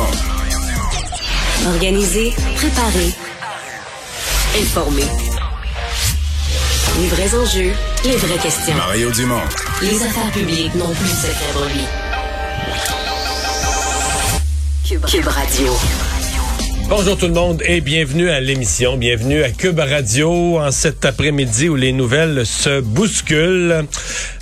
Dumont. Organiser, préparer, informer. Les vrais enjeux, les vraies questions. Mario Dumont. Les affaires publiques n'ont plus de secret pour lui. Cube, Cube Radio. Bonjour tout le monde et bienvenue à l'émission, bienvenue à Cube Radio en cet après-midi où les nouvelles se bousculent.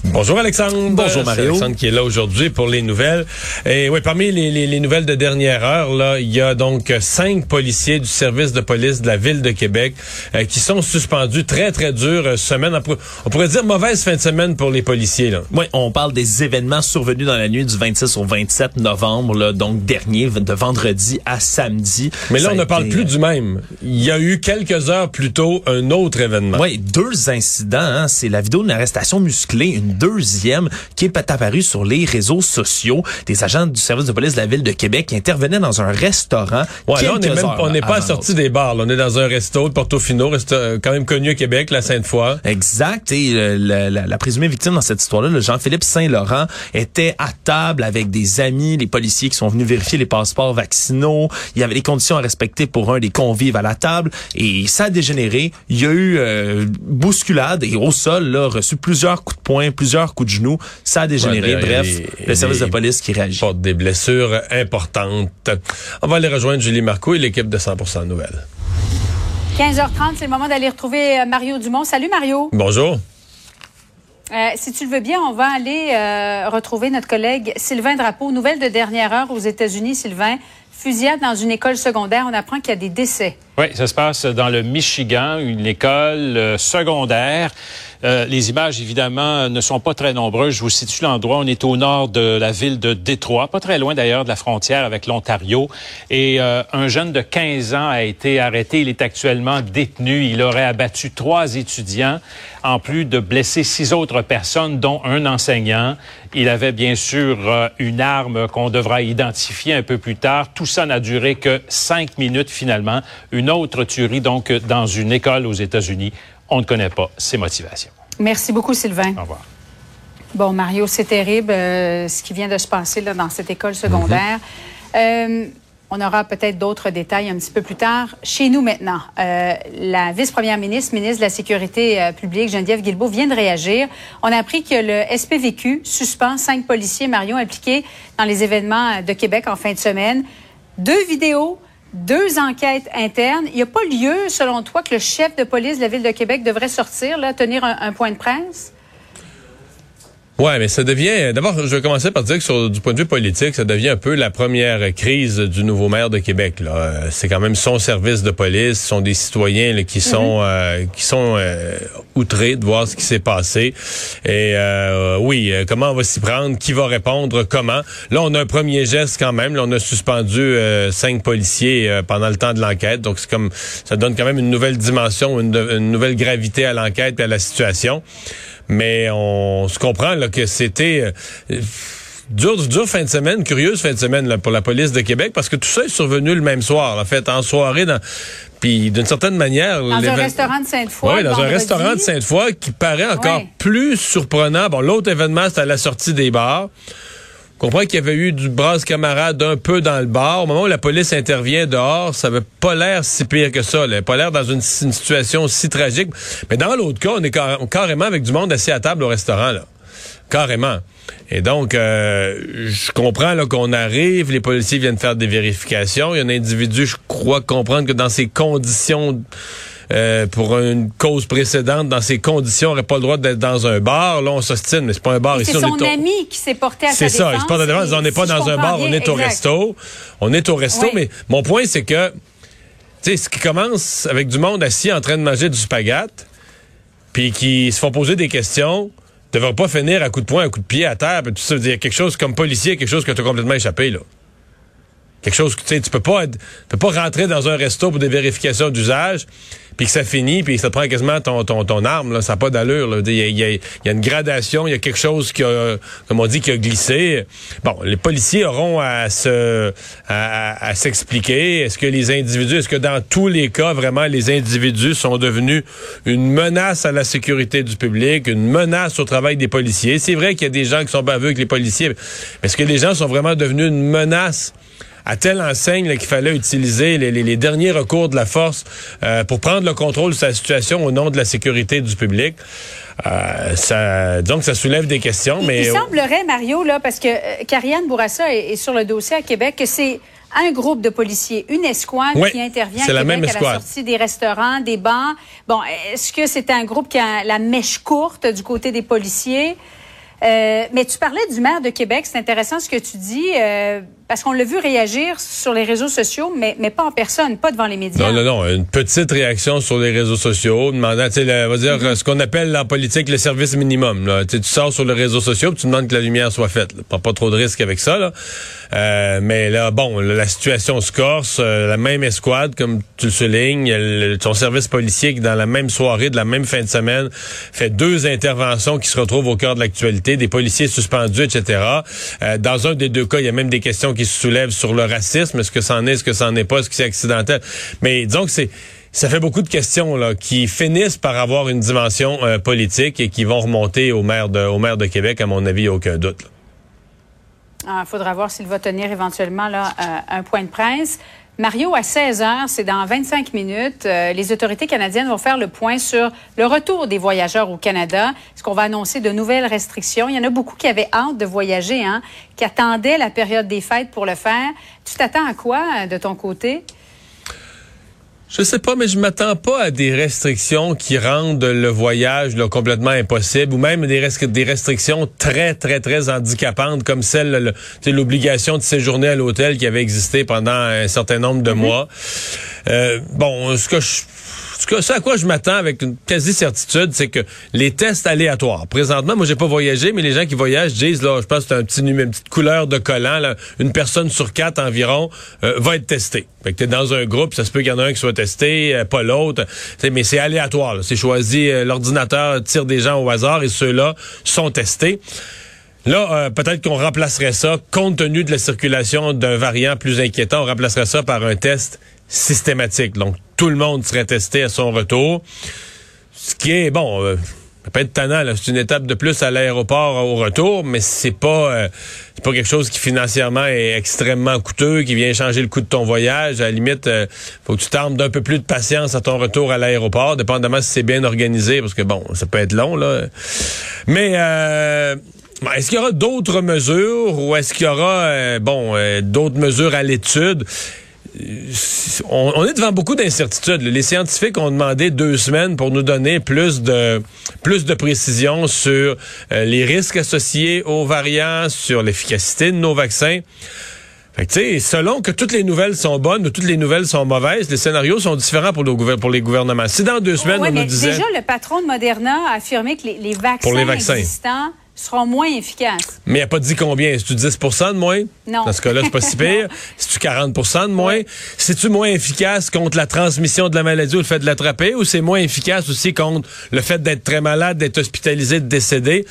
Bonjour Alexandre. Bonjour Mario. Alexandre qui est là aujourd'hui pour les nouvelles. Et oui, parmi les, les, les, nouvelles de dernière heure, là, il y a donc cinq policiers du service de police de la ville de Québec euh, qui sont suspendus très très dur euh, semaine. On pourrait dire mauvaise fin de semaine pour les policiers. Là. Oui, on parle des événements survenus dans la nuit du 26 au 27 novembre, là, donc dernier, de vendredi à samedi. Mais là, on ne parle plus du même. Il y a eu quelques heures plus tôt un autre événement. Oui, deux incidents. Hein. C'est la vidéo d'une arrestation musclée, une deuxième qui est apparue sur les réseaux sociaux. Des agents du service de police de la ville de Québec qui intervenaient dans un restaurant. Ouais, là, on n'est même on n'est pas sorti des bars. Là. On est dans un resto de Portofino, resto euh, quand même connu à Québec, la Sainte-Foy. Exact. Et euh, la, la, la, présumée victime dans cette histoire-là, le Jean-Philippe Saint-Laurent, était à table avec des amis, les policiers qui sont venus vérifier les passeports vaccinaux. Il y avait les conditions à respecter pour un des convives à la table et ça a dégénéré. Il y a eu euh, bousculade et au sol, là, reçu plusieurs coups de poing, plusieurs coups de genoux. Ça a dégénéré. Ouais, Bref, les, le service de police qui réagit. Porte des blessures importantes. On va aller rejoindre Julie Marco et l'équipe de 100% Nouvelles. 15h30, c'est le moment d'aller retrouver Mario Dumont. Salut Mario. Bonjour. Euh, si tu le veux bien, on va aller euh, retrouver notre collègue Sylvain Drapeau. Nouvelle de dernière heure aux États-Unis, Sylvain. Fusillade dans une école secondaire. On apprend qu'il y a des décès. Oui, ça se passe dans le Michigan, une école euh, secondaire. Euh, les images, évidemment, ne sont pas très nombreuses. Je vous situe l'endroit. On est au nord de la ville de Détroit, pas très loin d'ailleurs de la frontière avec l'Ontario. Et euh, un jeune de 15 ans a été arrêté. Il est actuellement détenu. Il aurait abattu trois étudiants, en plus de blesser six autres personnes, dont un enseignant. Il avait bien sûr euh, une arme qu'on devra identifier un peu plus tard. Tout ça n'a duré que cinq minutes finalement. Une autre tuerie donc dans une école aux États-Unis. On ne connaît pas ses motivations. Merci beaucoup, Sylvain. Au revoir. Bon, Mario, c'est terrible euh, ce qui vient de se passer là, dans cette école secondaire. Mm -hmm. euh, on aura peut-être d'autres détails un petit peu plus tard. Chez nous maintenant, euh, la vice-première ministre, ministre de la Sécurité euh, publique, Geneviève Guilbeault, vient de réagir. On a appris que le SPVQ suspend cinq policiers, Mario, impliqués dans les événements de Québec en fin de semaine. Deux vidéos deux enquêtes internes. Il n'y a pas lieu, selon toi, que le chef de police de la Ville de Québec devrait sortir, là, tenir un, point de presse? Ouais, mais ça devient. D'abord, je vais commencer par dire que sur, du point de vue politique, ça devient un peu la première crise du nouveau maire de Québec. Là, c'est quand même son service de police, ce sont des citoyens là, qui sont mm -hmm. euh, qui sont euh, outrés de voir ce qui s'est passé. Et euh, oui, comment on va s'y prendre Qui va répondre Comment? Là, on a un premier geste quand même. Là, on a suspendu euh, cinq policiers euh, pendant le temps de l'enquête. Donc, c'est comme ça donne quand même une nouvelle dimension, une, une nouvelle gravité à l'enquête et à la situation mais on se comprend là, que c'était euh, dur, dur fin de semaine, curieuse fin de semaine là, pour la police de Québec, parce que tout ça est survenu le même soir, en fait, en soirée, dans, puis d'une certaine manière... Dans un restaurant de Sainte-Foy. Oui, dans vendredi. un restaurant de Sainte-Foy qui paraît encore ouais. plus surprenant. Bon, l'autre événement, c'était à la sortie des bars. Comprend qu'il y avait eu du brasse camarade un peu dans le bar. Au moment où la police intervient dehors, ça avait pas l'air si pire que ça. Là. Pas l'air dans une, situation si tragique. Mais dans l'autre cas, on est car carrément avec du monde assis à table au restaurant. Là. Carrément. Et donc, euh, je comprends qu'on arrive, les policiers viennent faire des vérifications. Il y a un individu, je crois comprendre que dans ces conditions... Euh, pour une cause précédente, dans ces conditions, on n'aurait pas le droit d'être dans un bar. Là, on s'ostine, mais c'est pas un bar. C'est son ami qui s'est porté à sa C'est ça, il se porte à défense. On n'est pas dans un bar, bien, on est exact. au resto. On est au resto, oui. mais mon point, c'est que, tu sais, ce qui commence avec du monde assis en train de manger du spaghette, puis qui se font poser des questions, ne devrait pas finir à coup de poing, à coup de pied à terre, puis tout ça. Il y a quelque chose comme policier, quelque chose que tu as complètement échappé, là. Quelque chose que tu sais, tu peux pas, tu peux pas rentrer dans un resto pour des vérifications d'usage, puis que ça finit, puis ça te prend quasiment ton, ton, ton arme, là, ça n'a pas d'allure. Il y a, y, y a, une gradation, il y a quelque chose qui a, comme on dit, qui a glissé. Bon, les policiers auront à se à, à s'expliquer. Est-ce que les individus, est-ce que dans tous les cas, vraiment, les individus sont devenus une menace à la sécurité du public, une menace au travail des policiers? C'est vrai qu'il y a des gens qui sont baveux avec les policiers, mais est-ce que les gens sont vraiment devenus une menace à telle enseigne qu'il fallait utiliser les, les, les, derniers recours de la force euh, pour prendre le contrôle de sa situation au nom de la sécurité du public. Euh, ça, donc, ça soulève des questions. Il, mais il semblerait, Mario, là, parce que euh, Karianne Bourassa est, est, sur le dossier à Québec, que c'est un groupe de policiers, une escouade oui, qui intervient à, Québec la, même escouade. à la sortie des restaurants, des bancs. Bon, est-ce que c'est un groupe qui a la mèche courte du côté des policiers? Euh, mais tu parlais du maire de Québec, c'est intéressant ce que tu dis, euh, parce qu'on l'a vu réagir sur les réseaux sociaux, mais, mais pas en personne, pas devant les médias. Non, non, non, une petite réaction sur les réseaux sociaux, demandant, tu sais, on va dire, mm -hmm. ce qu'on appelle en politique le service minimum. Là. Tu sors sur les réseaux sociaux, tu demandes que la lumière soit faite. Pas, pas trop de risques avec ça, là. Euh, mais là, bon, la situation se corse, euh, la même escouade, comme tu le soulignes, le, son service policier qui, dans la même soirée, de la même fin de semaine, fait deux interventions qui se retrouvent au cœur de l'actualité, des policiers suspendus, etc. Euh, dans un des deux cas, il y a même des questions qui se soulèvent sur le racisme. Est-ce que c'en est, est-ce que c'en est pas, est-ce que c'est accidentel? Mais disons que c'est ça fait beaucoup de questions là, qui finissent par avoir une dimension euh, politique et qui vont remonter au maire de, au maire de Québec, à mon avis, il a aucun doute. Il ah, faudra voir s'il va tenir éventuellement là, euh, un point de presse. Mario, à 16 heures, c'est dans 25 minutes, euh, les autorités canadiennes vont faire le point sur le retour des voyageurs au Canada. Est-ce qu'on va annoncer de nouvelles restrictions? Il y en a beaucoup qui avaient hâte de voyager, hein, qui attendaient la période des fêtes pour le faire. Tu t'attends à quoi euh, de ton côté? Je sais pas, mais je m'attends pas à des restrictions qui rendent le voyage là, complètement impossible, ou même des, res des restrictions très, très, très handicapantes, comme celle, l'obligation de séjourner à l'hôtel qui avait existé pendant un certain nombre de mm -hmm. mois. Euh, bon, ce que je ce à quoi je m'attends avec une quasi-certitude, c'est que les tests aléatoires. Présentement, moi, j'ai pas voyagé, mais les gens qui voyagent disent, là, je pense que c'est un petit numéro, une petite couleur de collant, une personne sur quatre environ euh, va être testée. Fait que t'es dans un groupe, ça se peut qu'il y en a un qui soit testé, euh, pas l'autre. Mais c'est aléatoire. C'est choisi, euh, l'ordinateur tire des gens au hasard et ceux-là sont testés. Là, euh, peut-être qu'on remplacerait ça, compte tenu de la circulation d'un variant plus inquiétant, on remplacerait ça par un test systématique. Donc, tout le monde serait testé à son retour. Ce qui est, bon, euh, ça peut être tannant, c'est une étape de plus à l'aéroport au retour, mais c'est pas euh, c'est pas quelque chose qui financièrement est extrêmement coûteux, qui vient changer le coût de ton voyage. À la limite, euh, faut que tu t'armes d'un peu plus de patience à ton retour à l'aéroport, dépendamment si c'est bien organisé, parce que bon, ça peut être long, là. Mais euh, est-ce qu'il y aura d'autres mesures ou est-ce qu'il y aura euh, bon d'autres mesures à l'étude? On, on, est devant beaucoup d'incertitudes. Les scientifiques ont demandé deux semaines pour nous donner plus de plus de précision sur euh, les risques associés aux variants, sur l'efficacité de nos vaccins. Fait que, selon que toutes les nouvelles sont bonnes ou toutes les nouvelles sont mauvaises, les scénarios sont différents pour, les gouvernements. Si dans deux semaines, ouais, on mais nous disait... Déjà, le patron de Moderna a affirmé que les, les vaccins, les vaccins existants seront moins efficaces. Mais il n'a pas dit combien? Est-ce-tu 10% de moins? Non. Dans ce cas-là, c'est pas si pire. C'est-tu 40 de moins? Oui. C'est-tu moins efficace contre la transmission de la maladie ou le fait de l'attraper? Ou c'est moins efficace aussi contre le fait d'être très malade, d'être hospitalisé, de décéder?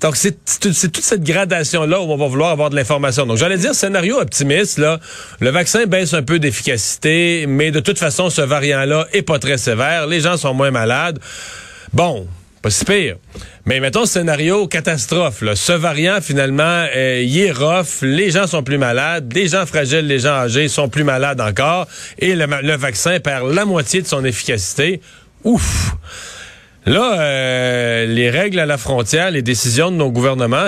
Donc, c'est toute cette gradation-là où on va vouloir avoir de l'information. Donc, j'allais dire, scénario optimiste, là. Le vaccin baisse un peu d'efficacité, mais de toute façon, ce variant-là est pas très sévère. Les gens sont moins malades. Bon, pas si pire. Mais mettons scénario catastrophe. Là. Ce variant, finalement, euh, il est rough. Les gens sont plus malades. Les gens fragiles, les gens âgés sont plus malades encore. Et le, le vaccin perd la moitié de son efficacité. Ouf! Là, euh, les règles à la frontière, les décisions de nos gouvernements,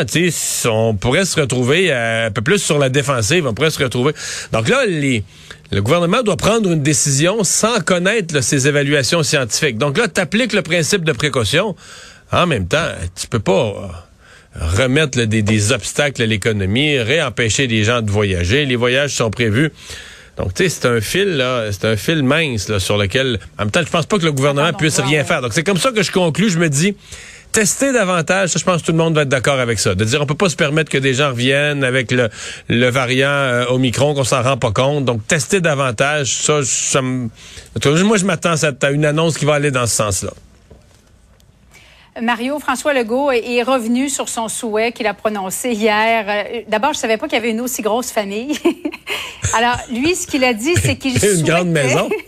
on pourrait se retrouver un peu plus sur la défensive. On pourrait se retrouver. Donc là, les, le gouvernement doit prendre une décision sans connaître là, ses évaluations scientifiques. Donc là, tu appliques le principe de précaution. En même temps, tu peux pas remettre là, des, des obstacles à l'économie, réempêcher les gens de voyager. Les voyages sont prévus. Donc, tu sais, c'est un fil, là, c'est un fil mince, là, sur lequel, en même temps, je pense pas que le gouvernement puisse rien faire. Donc, c'est comme ça que je conclus. Je me dis, tester davantage, ça, je pense que tout le monde va être d'accord avec ça. De dire, on peut pas se permettre que des gens reviennent avec le, le variant euh, Omicron, qu'on s'en rend pas compte. Donc, tester davantage, ça, ça me... Moi, je m'attends à une annonce qui va aller dans ce sens-là. Mario François Legault est revenu sur son souhait qu'il a prononcé hier. Euh, D'abord, je savais pas qu'il y avait une aussi grosse famille. Alors, lui, ce qu'il a dit, c'est qu'il Une souhaitait... grande maison.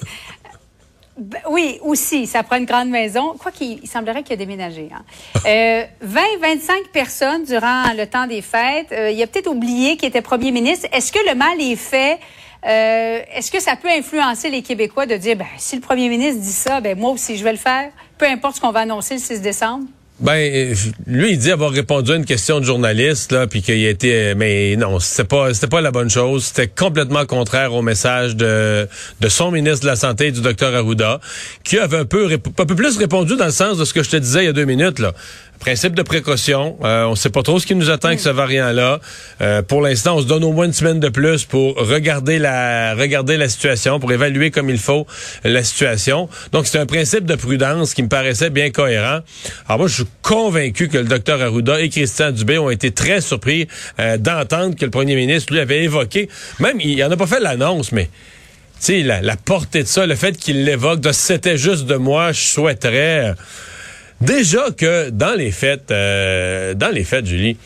Ben oui, aussi, ça prend une grande maison. Quoi qu'il il semblerait qu'il a déménagé. Hein. Euh, 20, 25 personnes durant le temps des fêtes. Euh, il a peut-être oublié qu'il était premier ministre. Est-ce que le mal est fait? Euh, Est-ce que ça peut influencer les Québécois de dire, ben, si le premier ministre dit ça, ben, moi aussi, je vais le faire, peu importe ce qu'on va annoncer le 6 décembre? Ben, lui, il dit avoir répondu à une question de journaliste, là, puis qu'il a été, mais non, c'était pas, c'était pas la bonne chose. C'était complètement contraire au message de, de son ministre de la Santé, du docteur Arruda, qui avait un peu, un peu plus répondu dans le sens de ce que je te disais il y a deux minutes, là. Principe de précaution. Euh, on ne sait pas trop ce qui nous attend avec ce variant-là. Euh, pour l'instant, on se donne au moins une semaine de plus pour regarder la regarder la situation, pour évaluer comme il faut la situation. Donc, c'est un principe de prudence qui me paraissait bien cohérent. Alors moi, je suis convaincu que le docteur Arruda et Christian Dubé ont été très surpris euh, d'entendre que le premier ministre lui avait évoqué. Même, il n'en a pas fait l'annonce, mais tu sais, la, la portée de ça, le fait qu'il l'évoque, c'était juste de moi, je souhaiterais. Déjà que dans les fêtes, euh, dans les fêtes, Julie,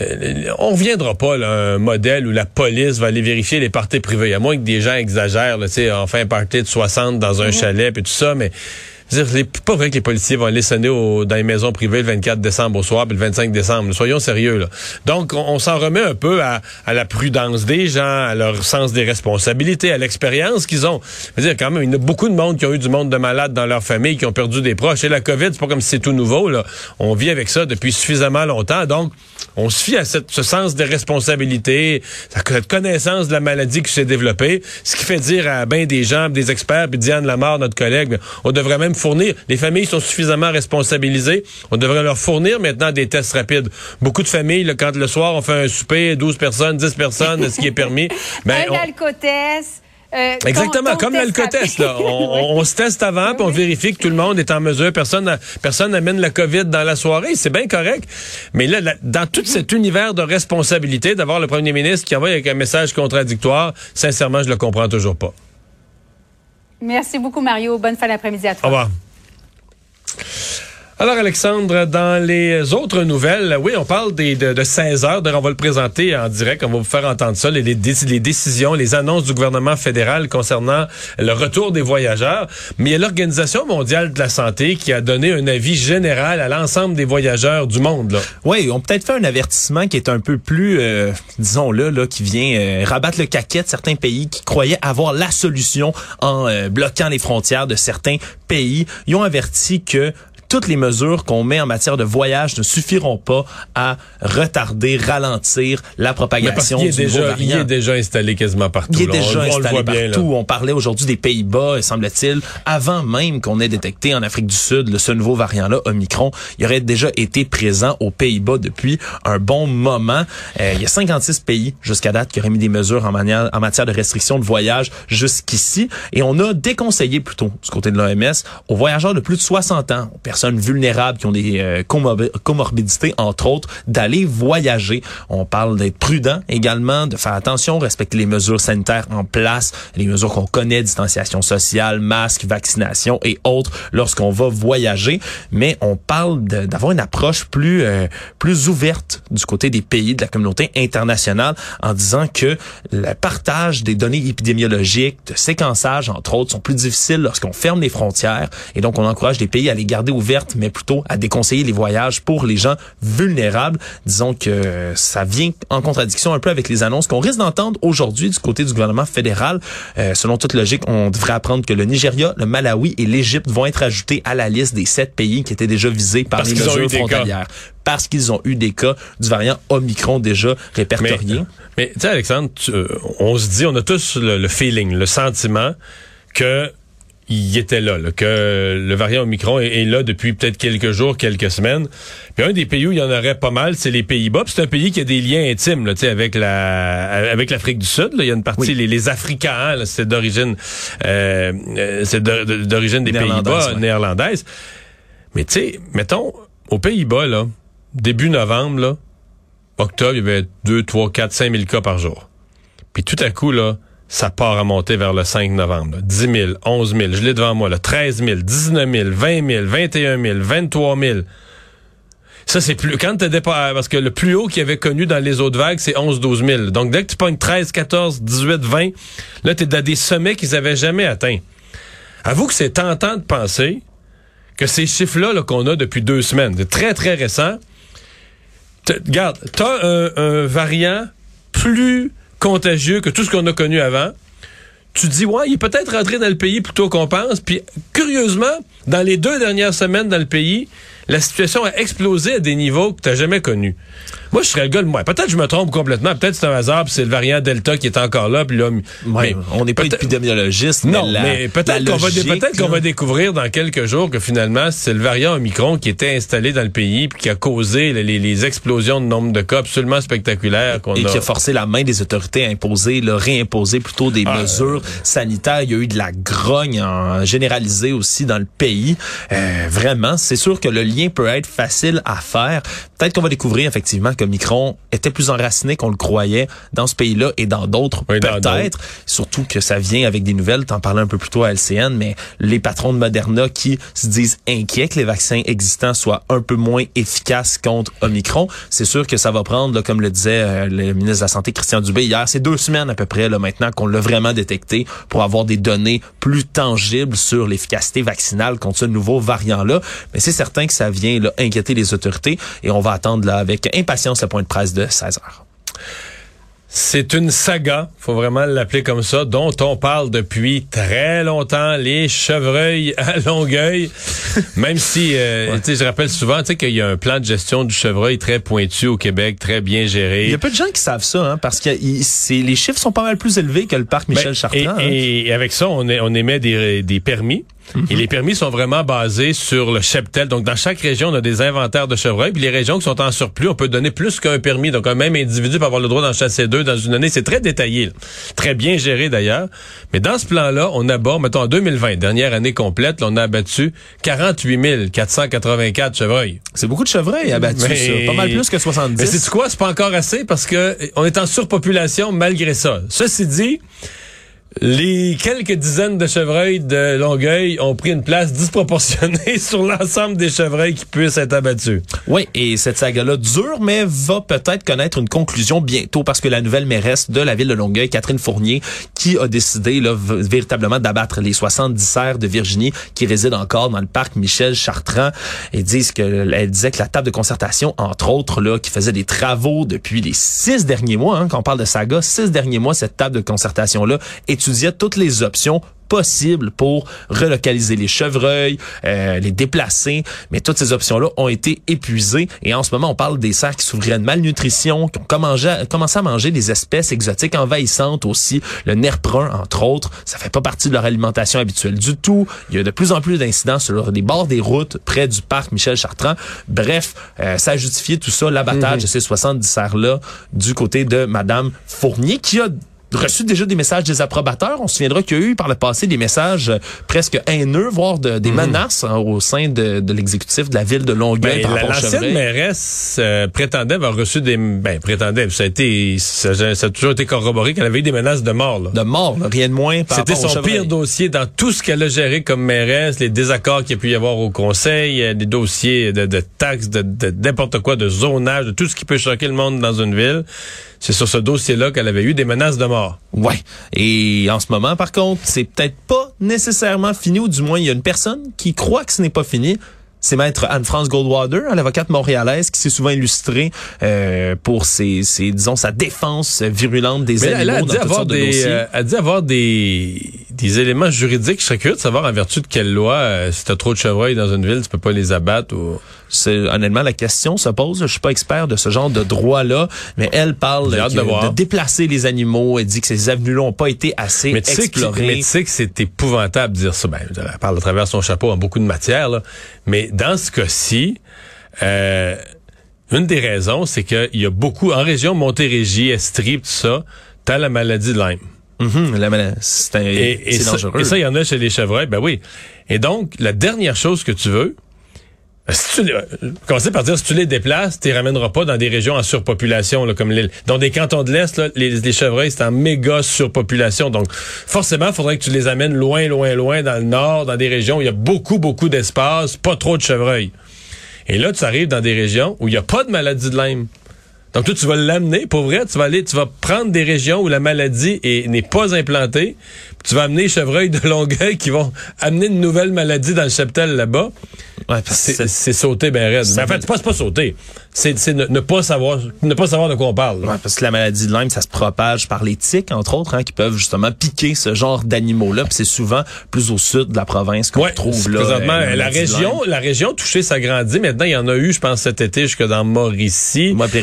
euh, on reviendra pas à un modèle où la police va aller vérifier les parties privées. À moins que des gens exagèrent, tu sais, un party de 60 dans un chalet et tout ça, mais c'est pas vrai que les policiers vont aller sonner dans les maisons privées le 24 décembre au soir puis le 25 décembre. Soyons sérieux. Là. Donc, on, s'en remet un peu à, la prudence des gens, à leur sens des responsabilités, à l'expérience qu'ils ont. Je veux dire, quand même, il y a beaucoup de monde qui ont eu du monde de malades dans leur famille, qui ont perdu des proches. Et la COVID, c'est pas comme si c'est tout nouveau. Là. On vit avec ça depuis suffisamment longtemps. Donc, on se fie à ce sens des responsabilités, cette connaissance de la maladie qui s'est développée, ce qui fait dire à bien des gens, des experts, puis Diane Lamar, notre collègue, on devrait même fournir, les familles sont suffisamment responsabilisées, on devrait leur fournir maintenant des tests rapides. Beaucoup de familles, quand le soir on fait un souper, 12 personnes, 10 personnes, ce qui est permis. Ben, un euh, Exactement, comme l'alcotest. On, on, se teste avant, puis on vérifie que tout le monde est en mesure. Personne personne n'amène la COVID dans la soirée. C'est bien correct. Mais là, dans tout cet univers de responsabilité, d'avoir le premier ministre qui envoie avec un message contradictoire, sincèrement, je le comprends toujours pas. Merci beaucoup, Mario. Bonne fin d'après-midi à toi. Au revoir. Alors, Alexandre, dans les autres nouvelles, oui, on parle des, de, 16 heures. D'ailleurs, on va le présenter en direct. On va vous faire entendre ça, les, les, décisions, les annonces du gouvernement fédéral concernant le retour des voyageurs. Mais il y a l'Organisation mondiale de la santé qui a donné un avis général à l'ensemble des voyageurs du monde. Là. Oui, ils ont peut-être fait un avertissement qui est un peu plus, euh, disons-le, là, qui vient euh, rabattre le caquet de certains pays qui croyaient avoir la solution en euh, bloquant les frontières de certains pays. Ils ont averti que toutes les mesures qu'on met en matière de voyage ne suffiront pas à retarder, ralentir la propagation du déjà, variant. Il est déjà installé quasiment partout. Il est déjà installé partout. on parlait aujourd'hui des Pays-Bas, semble-t-il, avant même qu'on ait détecté en Afrique du Sud ce nouveau variant-là, Omicron. Il aurait déjà été présent aux Pays-Bas depuis un bon moment. Euh, il y a 56 pays jusqu'à date qui auraient mis des mesures en, manière, en matière de restriction de voyage jusqu'ici. Et on a déconseillé plutôt, du côté de l'OMS, aux voyageurs de plus de 60 ans, aux personnes vulnérables qui ont des euh, comorbidités, entre autres, d'aller voyager. On parle d'être prudent également, de faire attention, respecter les mesures sanitaires en place, les mesures qu'on connaît, distanciation sociale, masque, vaccination et autres lorsqu'on va voyager. Mais on parle d'avoir une approche plus euh, plus ouverte du côté des pays de la communauté internationale en disant que le partage des données épidémiologiques, de séquençage entre autres, sont plus difficiles lorsqu'on ferme les frontières et donc on encourage les pays à les garder mais plutôt à déconseiller les voyages pour les gens vulnérables. Disons que ça vient en contradiction un peu avec les annonces qu'on risque d'entendre aujourd'hui du côté du gouvernement fédéral. Euh, selon toute logique, on devrait apprendre que le Nigeria, le Malawi et l'Égypte vont être ajoutés à la liste des sept pays qui étaient déjà visés par les mesures frontalières. Parce qu'ils ont eu des cas du variant Omicron déjà répertoriés. Mais, tu sais, Alexandre, euh, on se dit, on a tous le feeling, le sentiment que il était là, que le variant Omicron est, là depuis peut-être quelques jours, quelques semaines. Puis un des pays où il y en aurait pas mal, c'est les Pays-Bas. C'est un pays qui a des liens intimes là, avec la avec l'Afrique du Sud. Là. Il y a une partie, les, les, Africains, c'est d'origine euh, euh c'est d'origine des Pays-Bas, néerlandaise. Mais tu sais, mettons, aux Pays-Bas, là, début novembre, là, octobre, il y avait 2, 3, 4, 5 000 cas par jour. Puis tout à coup, là, ça part à monter vers le 5 novembre. 10 000, 11 000, je l'ai devant moi, là, 13 000, 19 000, 20 000, 21 000, 23 000. Ça, c'est plus... Quand t'es pas Parce que le plus haut qu'il avait connu dans les autres vagues, c'est 11 12 000. Donc, dès que tu pognes 13, 14, 18, 20, là, t'es dans des sommets qu'ils avaient jamais atteints. avoue que c'est tentant de penser que ces chiffres-là là, qu'on a depuis deux semaines, c'est très, très récent, regarde, t'as un variant plus contagieux que tout ce qu'on a connu avant. Tu dis, ouais, il est peut-être rentré dans le pays plus tôt qu'on pense. Puis, curieusement, dans les deux dernières semaines dans le pays, la situation a explosé à des niveaux que tu n'as jamais connus. Moi, je serais le gars de moi. Peut-être que je me trompe complètement. Peut-être que c'est un hasard, puis c'est le variant Delta qui est encore là. Puis là, Ouais, mais on n'est pas épidémiologiste, non, mais, la- mais peut-être qu'on va, qu'on découvrir dans quelques jours que finalement, c'est le variant Omicron qui était installé dans le pays puis qui a causé les, les- explosions de nombre de cas absolument spectaculaires qu'on et a. qui a forcé la main des autorités à imposer, là, réimposer plutôt des Ah, mesures sanitaires. Il y a eu de la grogne en généralisée aussi dans le pays. Euh, vraiment, c'est sûr que le lien peut être facile à faire. Peut-être qu'on va découvrir effectivement que Micron était plus enraciné qu'on le croyait dans ce pays-là et dans d'autres Oui, peut-être. Surtout que ça vient avec des nouvelles. T'en parlais un peu plus tôt à LCN, mais les patrons de Moderna qui se disent inquiets que les vaccins existants soient un peu moins efficaces contre Omicron. C'est sûr que ça va prendre, là, comme le disait euh, le ministre de la Santé Christian Dubé hier, c'est deux semaines à peu près là maintenant qu'on l'a vraiment détecté pour avoir des données plus tangibles sur l'efficacité vaccinale contre ce nouveau variant-là. Mais c'est certain que ça vient là, inquiéter les autorités et on va attendre là avec impatience le point de presse de 16 heures. C'est une saga, faut vraiment l'appeler comme ça, dont on parle depuis très longtemps, les chevreuils à Longueuil. Même si, euh, tu sais, je rappelle souvent, tu sais, qu'il y a un plan de gestion du chevreuil très pointu au Québec, très bien géré. Il y a peu de gens qui savent ça, hein, parce que les chiffres sont pas mal plus élevés que le parc Michel Ben, Chartrand. et, hein. et- et avec ça, on, est- on émet des, des permis. Et les permis sont vraiment basés sur le cheptel. Donc, dans chaque région, on a des inventaires de chevreuils. Puis les régions qui sont en surplus, on peut donner plus qu'un permis. Donc, un même individu peut avoir le droit d'en chasser deux dans une année. C'est très détaillé. là. Très bien géré, d'ailleurs. Mais dans ce plan-là, on abat, mettons, en 2020, dernière année complète, là, on a abattu 48 484 chevreuils. C'est beaucoup de chevreuils abattus, Mais- ça. Pas mal plus que 70. Mais c'est quoi? C'est pas encore assez parce que euh, on est en surpopulation malgré ça. Ceci dit, les quelques dizaines de chevreuils de Longueuil ont pris une place disproportionnée sur l'ensemble des chevreuils qui puissent être abattus. Oui, et cette saga-là dure, mais va peut-être connaître une conclusion bientôt parce que la nouvelle mairesse de la ville de Longueuil, Catherine Fournier, qui a décidé là, véritablement d'abattre les 70 cerfs de Virginie qui résident encore dans le parc Michel Chartrand, et disent que elle disait que la table de concertation, entre autres, là, qui faisait des travaux depuis les six derniers mois, hein, quand on parle de saga, six derniers mois, cette table de concertation-là étudiait toutes les options possibles pour relocaliser les chevreuils, euh, les déplacer, mais toutes ces options-là ont été épuisées et en ce moment on parle des cerfs qui souffriraient de malnutrition, qui ont commencé à, manger des espèces exotiques envahissantes aussi, le nerf brun entre autres, ça fait pas partie de leur alimentation habituelle du tout. Il y a de plus en plus d'incidents sur les bords des routes près du parc Michel Chartrand. Bref, euh, ça a justifié tout ça, l'abattage de ces 70 cerfs-là du côté de Madame Fournier qui a reçu déjà des messages des approbateurs. On se souviendra qu'il y a eu par le passé des messages euh, presque haineux, voire de- des menaces hein, au sein de, de l'exécutif de la ville de Longueuil Ben, la- L'ancienne chevreuils. mairesse euh, prétendait avoir reçu des... Ben, prétendait, ça a, été, ça, ça a toujours été corroboré qu'elle avait eu des menaces de mort. Là. De mort, là, rien de moins C'était son pire dossier dans tout ce qu'elle a géré comme mairesse, les désaccords qu'il y a pu y avoir au conseil, euh, des dossiers de, de taxes, de de n'importe quoi, de zonage, de tout ce qui peut choquer le monde dans une ville. C'est sur ce dossier-là qu'elle avait eu des menaces de mort. Ouais. Et en ce moment, par contre, c'est peut-être pas nécessairement fini, ou du moins, il y a une personne qui croit que ce n'est pas fini. C'est maître Anne-France Goldwater, hein, l'avocate montréalaise, qui s'est souvent illustrée euh, pour ses, ses, disons, sa défense virulente des Mais elle, animaux a dans dit avoir de des, euh, elle dit avoir des, des éléments juridiques. Je serais curieux de savoir en vertu de quelle loi, euh, si t'as trop de chevreuils dans une ville, tu peux pas les abattre ou... C'est honnêtement la question se pose. Je suis pas expert de ce genre de droit-là, mais elle parle que- de déplacer les animaux. Elle dit que ces avenues-là ont pas été assez Mais sais que, explorées. mais tu sais que c'est épouvantable de dire ça. Ben, elle parle à travers son chapeau en beaucoup de matière, là. Mais dans ce cas-ci, euh, une des raisons, c'est qu'il y a beaucoup, en région Montérégie, Estrie, tout ça, t'as la maladie de Lyme. Mhm, la maladie, c'est dangereux. et ça, il y en a chez les chevreuils, ben oui. Et donc, la dernière chose que tu veux, si tu, euh, commencer par dire, si tu les déplaces, tu les ramèneras pas dans des régions en surpopulation, là, comme l'île. Dans des cantons de l'Est, là, les, chevreuils, c'est en méga surpopulation. Donc, forcément, faudrait que tu les amènes loin, loin, loin dans le nord, dans des régions où il y a beaucoup, beaucoup d'espace, pas trop de chevreuils. Et là, tu arrives dans des régions où il n'y a pas de maladie de Lyme. Donc toi, tu vas l'amener, pour vrai, tu vas aller, tu vas prendre des régions où la maladie est- n'est pas implantée, puis tu vas amener les chevreuils de Longueuil qui vont amener une nouvelle maladie dans le cheptel là-bas. Ouais, parce que C'est sauter ben raide. Mais en fait, c'est pas, pas sauter. C'est ne, ne pas savoir ne pas savoir de quoi on parle. Ouais, parce que la maladie de Lyme, ça se propage par les tiques, entre autres, hein, qui peuvent justement piquer ce genre d'animaux-là. Puis c'est souvent plus au sud de la province qu'on Ouais, trouve là. présentement, euh, la région, la région touchée s'agrandit. Maintenant, il y en a eu, je pense, cet été jusque dans Mauricie. Moi, puis les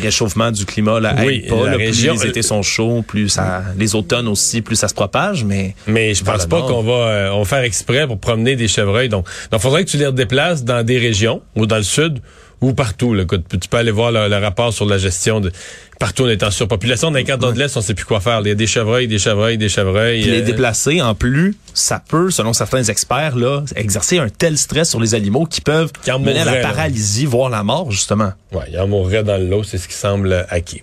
du climat, là, Oui, aident pas. la là, région- plus les étés sont chauds, plus ça, les automnes aussi, plus ça se propage, mais. Mais je pense pas qu'on va, euh, on faire exprès pour promener des chevreuils. Donc, il faudrait que tu les redéplaces dans des régions ou dans le sud ou partout. Là, tu peux aller voir le, le rapport sur la gestion de partout on est en surpopulation. Dans les cantons de l'Est, on sait plus quoi faire. Il y a des chevreuils, des chevreuils, des chevreuils. Puis les euh, déplacer, en plus, ça peut, selon certains experts, là, exercer un tel stress sur les animaux qui peuvent Qui en mener à la mourraient, là. paralysie, voire la mort, justement. Ouais, il en mourrait dans le lot, c'est ce qui semble acquis.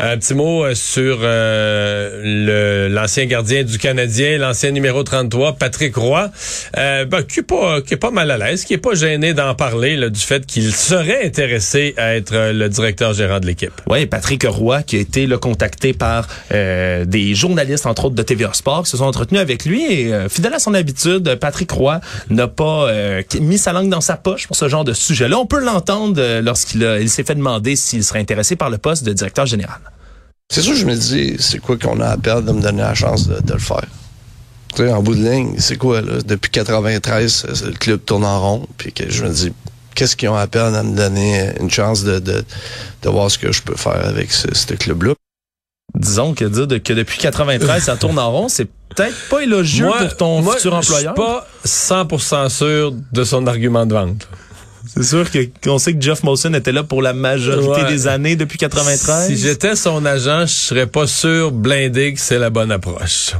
Un petit mot euh, sur euh, l'ancien gardien du Canadien, l'ancien numéro 33, Patrick Roy, euh, ben, qui, est pas, qui est pas mal à l'aise, qui est pas gêné d'en parler là, du fait qu'il serait intéressé à être euh, le directeur gérant de l'équipe. Oui, Patrick Roy, qui a été contacté par euh, des journalistes, entre autres de TVA Sport, qui se sont entretenus avec lui. Et euh, fidèle à son habitude, Patrick Roy n'a pas euh, mis sa langue dans sa poche pour ce genre de sujet-là. On peut l'entendre lorsqu'il s'est fait demander s'il serait intéressé par le poste de directeur général. C'est sûr, je me dis, c'est quoi qu'on a à perdre de me donner la chance de, le faire? Tu en bout de ligne, c'est quoi, là? Depuis 93, euh, le club tourne en rond, puis que je me dis, qu'est-ce qu'ils ont à perdre à me donner une chance de, de, de voir ce que je peux faire avec ce, ce club-là? Disons que dire de- que depuis 93, ça tourne en rond, c'est peut-être pas élogieux pour ton moi, futur employeur. Je suis pas 100% sûr de son argument de vente. C'est sûr qu'on sait que Jeff Molson était là pour la majorité Ouais. des années depuis 93. Si j'étais son agent, je serais pas sûr blindé que c'est la bonne approche.